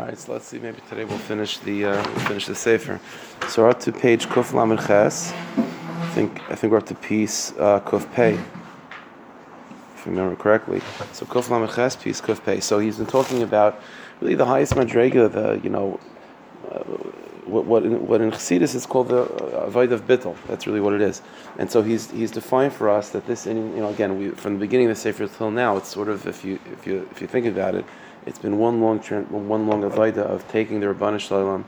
All right, so let's see. Maybe today we'll finish the uh, we'll finish the sefer. So we're up to page Kuf Lamed Ches. I think I think we're up to piece uh, Kuf Pei, if I remember correctly. So Kuf Lamed Ches, piece Kuf Pei. So he's been talking about really the highest madrega, the you know. Uh, what, what, in, what in Chassidus is called the uh, Avoida of Bittel. That's really what it is. And so he's he's defined for us that this, you know, again, we, from the beginning of the Sefer till now, it's sort of if you if you if you think about it, it's been one long one long avoida of taking the Ribono Shel Olam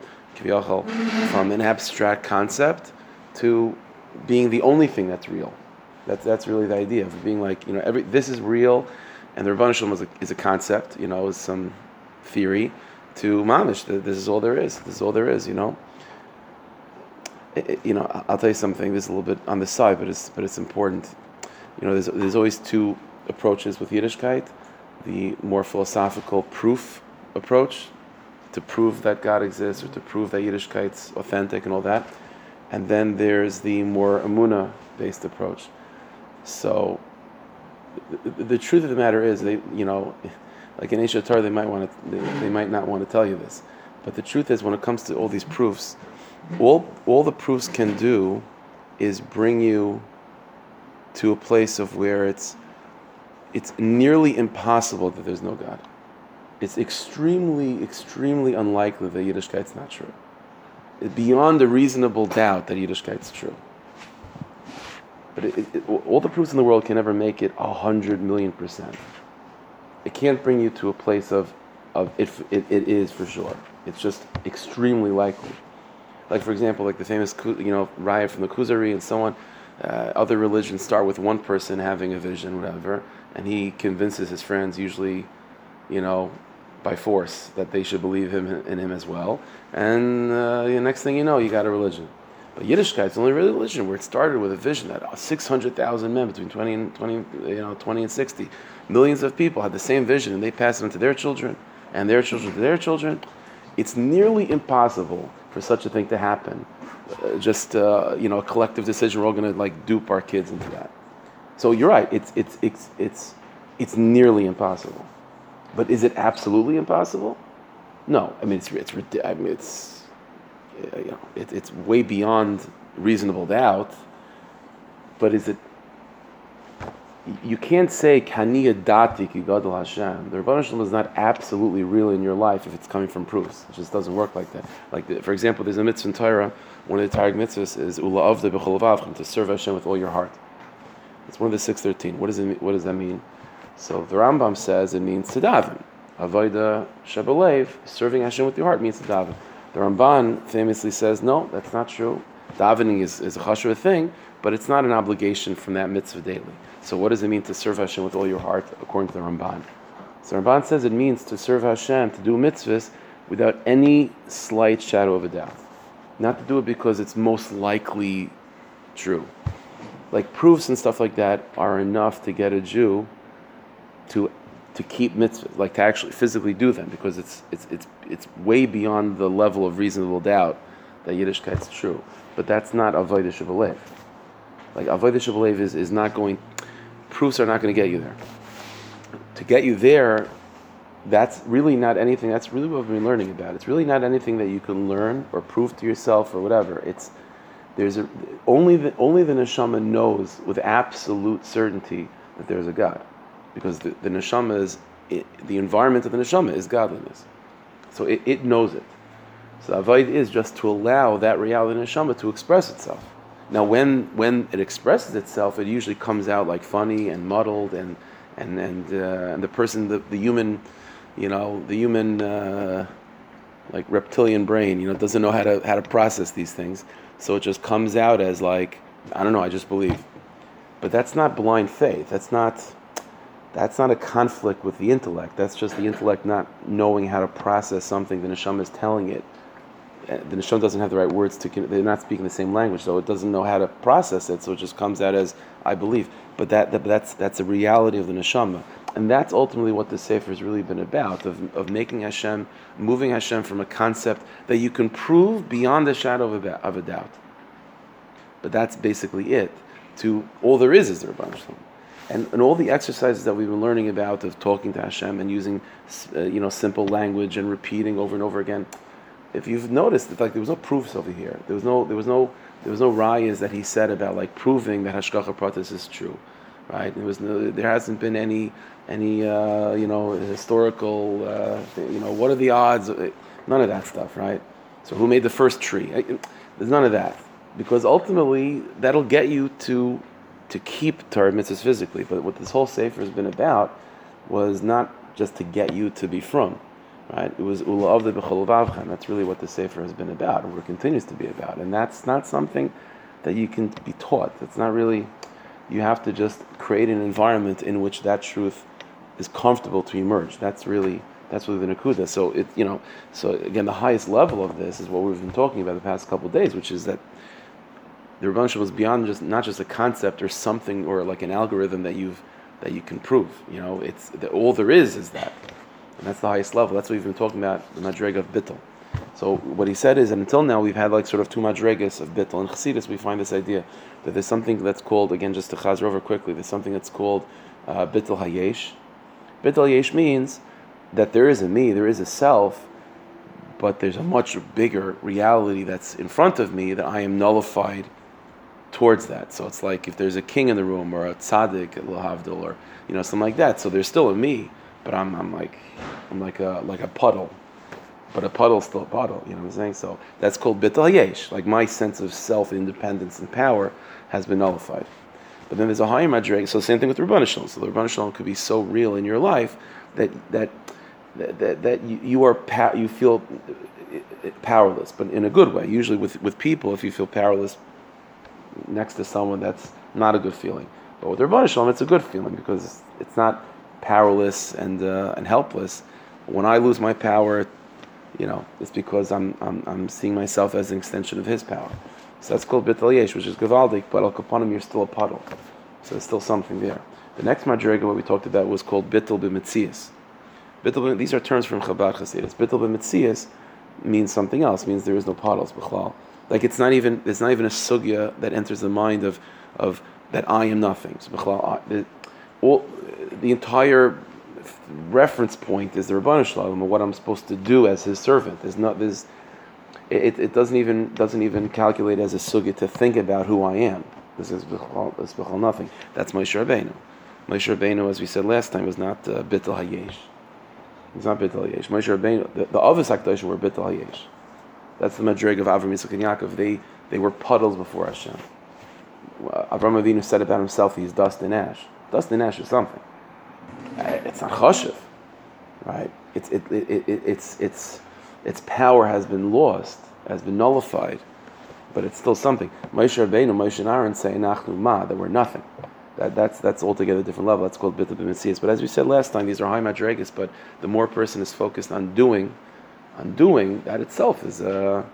from an abstract concept to being the only thing that's real. That's that's really the idea of being like you know every this is real, and the Ribono Shel Olam is a, is a concept. You know, is some theory to mamish. that This is all there is. This is all there is. You know. It, it, you know, I'll tell you something. This is a little bit on the side, but it's but it's important. You know, there's there's always two approaches with Yiddishkeit. The more philosophical proof approach, to prove that God exists or to prove that Yiddishkeit's authentic and all that, and then there's the more Emunah based approach. So, the, the, truth of the matter is, they you know like in Asia they might want to, they, they, might not want to tell you this, but the truth is, when it comes to all these proofs, all all the proofs can do is bring you to a place of where it's it's nearly impossible that there's no God. It's extremely, extremely unlikely that Yiddishkeit's not true. It's beyond a reasonable doubt that Yiddishkeit's true. But it, it, all the proofs in the world can never make it a hundred million percent it can't bring you to a place of, of it, it, it is for sure. It's just extremely likely. Like, for example, like the famous, you know, riot from the Kuzari and so on. Uh, other religions start with one person having a vision, whatever, and he convinces his friends, usually, you know, by force, that they should believe him in him as well. And uh, the next thing you know, you got a religion. But Yiddishkeit is the only religion where it started with a vision that 600,000 men between 20 and 20, you know, 20 and 60, millions of people had the same vision and they passed it on to their children and their children to their children. It's nearly impossible for such a thing to happen. Uh, just uh, you know, a collective decision. We're all going to like dupe our kids into that. So you're right. It's it's it's it's it's nearly impossible. But is it absolutely impossible? No. I mean, it's it's I mean, it's you know, it, it's way beyond reasonable doubt. But is it? You can't say kaniya dati ki gadol Hashem. The Ribono Shel Olam is not absolutely real in your life if it's coming from proofs. It just doesn't work like that. Like the, for example, there's a mitzvah in Torah. One of the Torah mitzvahs is ula avda b'chol to serve Hashem with all your heart. It's one of the six thirteen. What does it? What does that mean? So the Rambam says it means to daven. Avoida shabalev, serving Hashem with your heart means to daven. The Ramban famously says, no, that's not true. Davening is, is a chashuv thing, but it's not an obligation from that mitzvah daily. So what does it mean to serve Hashem with all your heart, according to the Ramban? So the Ramban says it means to serve Hashem, to do mitzvahs without any slight shadow of a doubt. Not to do it because it's most likely true. Like proofs and stuff like that are enough to get a Jew to to keep mitzvahs, like to actually physically do them, because it's it's it's it's way beyond the level of reasonable doubt that Yiddishkeit is true. But that's not avodah shabalev. Like avodah shabalev is is not going. Proofs are not going to get you there. To get you there, that's really not anything. That's really what we've been learning about. It's really not anything that you can learn or prove to yourself or whatever. It's there's a, only the only the neshama knows with absolute certainty that there's a God because the, the neshama is the environment of the neshama is godliness, so it, it knows it. So avoida is just to allow that reality neshama to express itself. Now, when when it expresses itself, it usually comes out like funny and muddled, and and and, uh, and the person, the, the human, you know, the human. Uh, like reptilian brain, you know, doesn't know how to how to process these things. So it just comes out as like, I don't know, I just believe. But that's not blind faith. That's not that's not a conflict with the intellect. That's just the intellect not knowing how to process something the neshama is telling it. Uh, the neshama doesn't have the right words to. They're not speaking the same language, so it doesn't know how to process it. So it just comes out as I believe. But that, that that's that's a reality of the neshama, and that's ultimately what the sefer has really been about of, of making Hashem, moving Hashem from a concept that you can prove beyond the shadow of a, of a doubt. But that's basically it. To all there is is the Rebbeinu and, and all the exercises that we've been learning about of talking to Hashem and using, uh, you know, simple language and repeating over and over again. If you've noticed, it's like there was no proofs over here. There was no, there was no, there was no rayas that he said about like proving that Hashgacha Pratis is true, right? There was no, there hasn't been any, any, uh, you know, historical, uh, you know, what are the odds? None of that stuff, right? So who made the first tree? There's none of that because ultimately that'll get you to to keep Torah mitzvahs physically. But what this whole sefer has been about was not just to get you to be from, right? It was ula avde b'chol That's really what the sefer has been about, and what it continues to be about. And that's not something that you can be taught. That's not really. You have to just create an environment in which that truth is comfortable to emerge. That's really that's really the nakuda. So it, you know, so again, the highest level of this is what we've been talking about the past couple of days, which is that the Rebbe was beyond just not just a concept or something or like an algorithm that you've that you can prove. You know, it's the, all there is is that, and that's the highest level. That's what we've been talking about the madrega of. So what he said is that until now we've had like sort of two madregas of bittel. In Chassidus we find this idea that there's something that's called again just to chazer over quickly. There's something that's called uh, bittel hayesh. Bittel hayesh means that there is a me, there is a self, but there's a much bigger reality that's in front of me that I am nullified towards that. So it's like if there's a king in the room or a tzaddik, lahavdil, or you know something like that. So there's still a me, but I'm, I'm like I'm like a like a puddle, but a puddle's still a puddle. You know what I'm saying? So that's called bital yesh. Like my sense of self independence and power has been nullified. But then there's a higher madrig. So same thing with Ribono Shel Olam. So the Ribono Shel Olam could be so real in your life that that that, that, you, you are pa- you feel powerless, but in a good way. Usually with with people, if you feel powerless next to someone, that's not a good feeling. But with Ribono Shel Olam, it's a good feeling because it's not powerless and uh, and helpless. When I lose my power, you know, it's because I'm, I'm, I'm seeing myself as an extension of His power. So that's called Bital Yesh, which is Gavaldik, but Al Kapanim, you're still a puddle. So there's still something there. The next Madriga, what we talked about, was called Bital B'Mitzias. Bital, these are terms from Chabad Chasidus. Bital B'Mitzias means something else, means there is no puddles, B'chlal. Like it's not even there's not even a sugya that enters the mind of of that I am nothing. So the, all, the entire reference point is the Ribono Shel Olam, what I'm supposed to do as his servant. There's not there's it, it doesn't even doesn't even calculate as a sugya to think about who I am. This is this b'chal nothing. That's Moshe Rabbeinu. Moshe Rabbeinu, as we said last time, was not uh, Bittel Hayesh. He's not Bittel Hayesh. Moshe Rabbeinu, the, the Avos were Bittel Hayesh. That's the Madrig of Avram Yitzchak and Yaakov. They, they were puddles before Hashem. Avram Avinu said about himself, he's dust and ash. Dust and ash is something. Uh, it's not chashiv, right? It's, it, it, it, it's, it's, its power has been lost, has been nullified, but it's still something. Moshe Rabbeinu, Moshe and Aaron say, Nachnu Ma, that we're nothing. That, that's, that's altogether a different level. That's called Bita B'Mitzias. But as we said last time, these are high madregas, but the more person is focused on doing, on doing, that itself is a,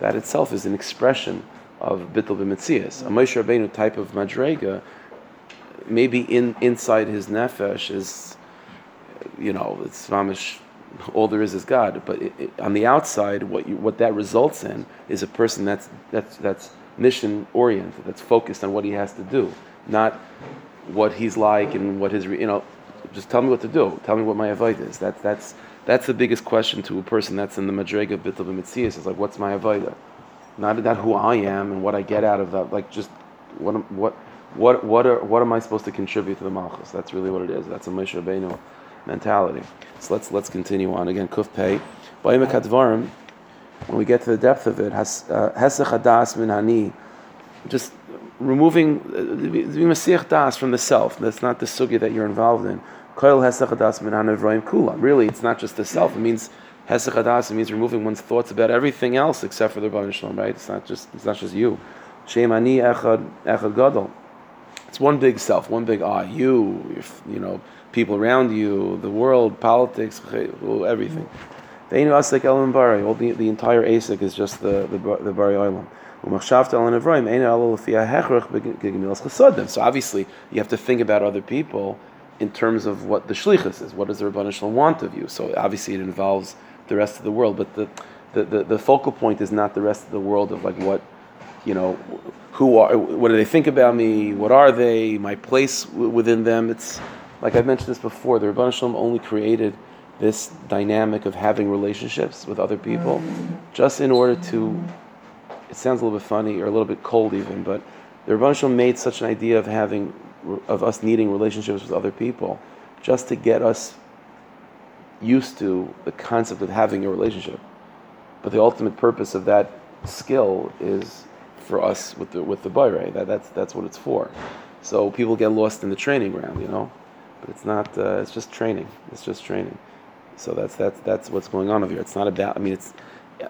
that itself is an expression of bittul b'mitzias. A Moshe Rabbeinu type of madrega, maybe in inside his nefesh is, you know, it's mamish. All there is is God, but it, it, on the outside, what you, what that results in is a person that's that's that's mission oriented, that's focused on what he has to do, not what he's like and what his you know. Just tell me what to do. Tell me what my avoida is. That that's that's the biggest question to a person that's in the Madrega bit of Mitzias. Is like, what's my Avodah? Not, not who I am and what I get out of that. Like, just what, what, what, what, are, what am I supposed to contribute to the Malchus? That's really what it is. That's a Moshe Rabbeinu mentality. So let's, let's continue on. Again, Kuf Pei. When we get to the depth of it, uh, Hesech Hadas Min Hani, just removing uh, the Masiach Das from the self. That's not the sugya that you're involved in. Really, it's not just the self. It means Hesach It means removing one's thoughts about everything else except for the Ribono Shel Olam, right? It's not just it's not just you. Shem Ani Echad Echad Gadol. It's one big self, one big I. You, you know, people around you, the world, politics, everything. The Asik Elam Bari. All the, the entire Asik is just the the, the Bari Olam. So obviously, you have to think about other people in terms of what the shlichus is. What does the Ribono Shel Olam want of you? So obviously it involves the rest of the world, but the, the, the, the, focal point is not the rest of the world of like what you know, who are, what do they think about me? What are they? My place w- within them. It's like I've mentioned this before. The Ribono Shel Olam only created this dynamic of having relationships with other people, just in order to. It sounds a little bit funny or a little bit cold even, but the Ribono Shel Olam made such an idea of having, of us needing relationships with other people, just to get us used to the concept of having a relationship. But the ultimate purpose of that skill is for us with the with the bayre. That that's that's what it's for. So people get lost in the training ground, you know. But it's not. Uh, it's just training. It's just training. So that's that's that's what's going on over here. It's not about. I mean, it's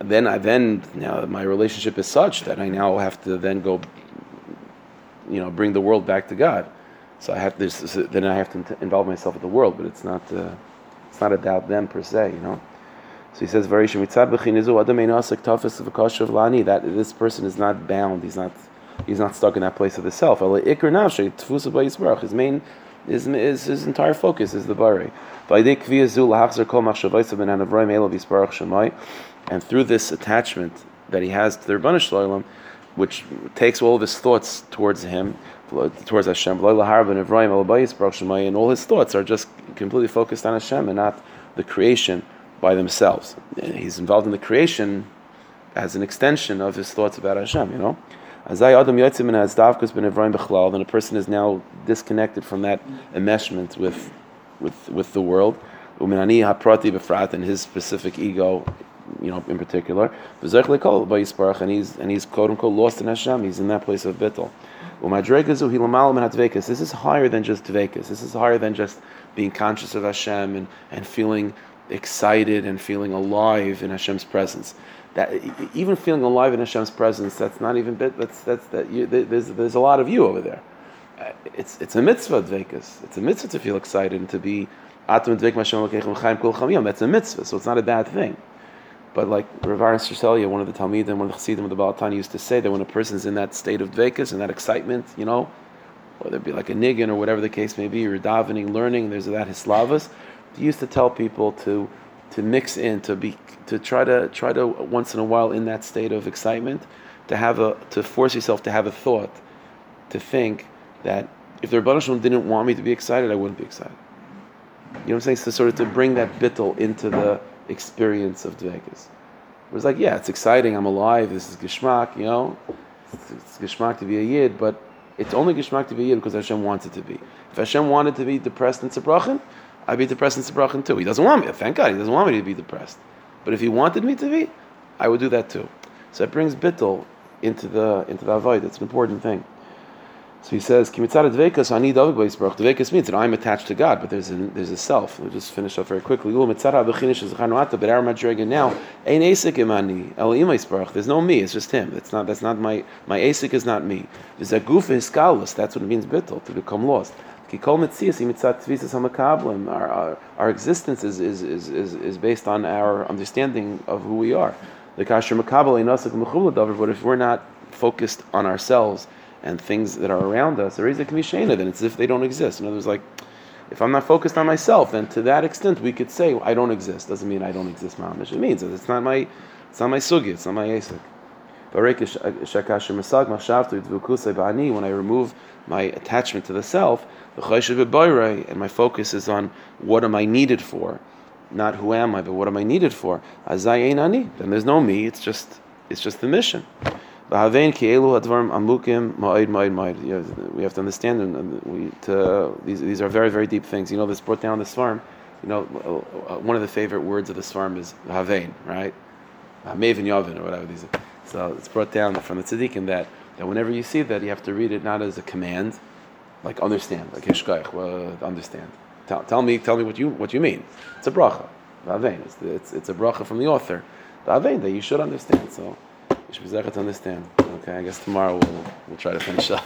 then I then now my relationship is such that I now have to then go, you know, bring the world back to God. So I have this. Then I have to involve myself with the world, but it's not. Uh, it's not about them per se, you know. So he says, "Very that this person is not bound. He's not. He's not stuck in that place of the self. His main, his, his, entire focus is the bari. And through this attachment that he has to the Ribono Shel Olam, which takes all of his thoughts towards him, towards Hashem, and all his thoughts are just completely focused on Hashem and not the creation by themselves. He's involved in the creation as an extension of his thoughts about Hashem, you know. Then a person is now disconnected from that enmeshment with, with, with the world. And his specific ego, you know, in particular. And he's, and he's quote unquote lost in Hashem. He's in that place of bittul. This is higher than just dvekas. This is higher than just being conscious of Hashem and, and feeling excited and feeling alive in Hashem's presence. That even feeling alive in Hashem's presence, that's not even bit. That's that's that. You, there's there's a lot of you over there. Uh, it's it's a mitzvah dvekas. It's a mitzvah to feel excited and to be atam dvek Hashem That's a mitzvah, so it's not a bad thing. But like Rav Aaron Strashelye, one of the Talmidim, one of the Chassidim of the Baal used to say that when a person's in that state of dvekas and that excitement, you know, whether it be like a niggin or whatever the case may be, you're davening, learning, there's that hislavas. Used to tell people to to mix in, to be to try to try to once in a while in that state of excitement, to have a to force yourself to have a thought, to think that if the Rebbeinu didn't want me to be excited, I wouldn't be excited. You know what I'm saying? So sort of to bring that bittel into the experience of Dvekas. It was like, yeah, it's exciting, I'm alive, this is Geshmak, you know, it's, it's to be a Yid, but it's only Geshmak to be a Yid because Hashem wants it to be. If Hashem wanted to be depressed and Tzebrachin, I'd be depressed in Tzebrachin too. He doesn't want me, thank God, he doesn't want me to be depressed. But if he wanted me to be, I would do that too. So it brings bittul into the into the avoida. It's an important thing. So he says, "Kimitzad ani Dvekas means that I'm attached to God, but there's a there's a self. We'll just finish up very quickly. But our madriga now ein imani el There's no me. It's just him. That's not that's not my my asik is not me. There's a goof. That's what it means bittul to become lost. Our, our, existence is, is, is, is, is based on our understanding of who we are. But if we're not focused on ourselves and things that are around us, there is a kamishena, then it's as if they don't exist. In other words, like, if I'm not focused on myself, then to that extent we could say I don't exist. Doesn't mean I don't exist, mamish. It means that it's not my, it's not my sugi, it's not my asik. When I remove my attachment to the self, and my focus is on what am I needed for, not who am I, but what am I needed for. Then there's no me. It's just it's just the mission. We have to understand them. We, to, these, these are very, very deep things. You know, this brought down the farm. You know, uh, one of the favorite words of the farm is havein, right? Maven Yavin, or whatever these are. So it's brought down from the tzaddikim that, that whenever you see that, you have to read it not as a command, like understand, like hishkaich, well, understand. Tell, tell me, tell me what you what you mean. It's a bracha, havein. It's, it's, it's a bracha from the author, the havein that you should understand. So you should be to understand. Okay, I guess tomorrow we'll we'll try to finish up.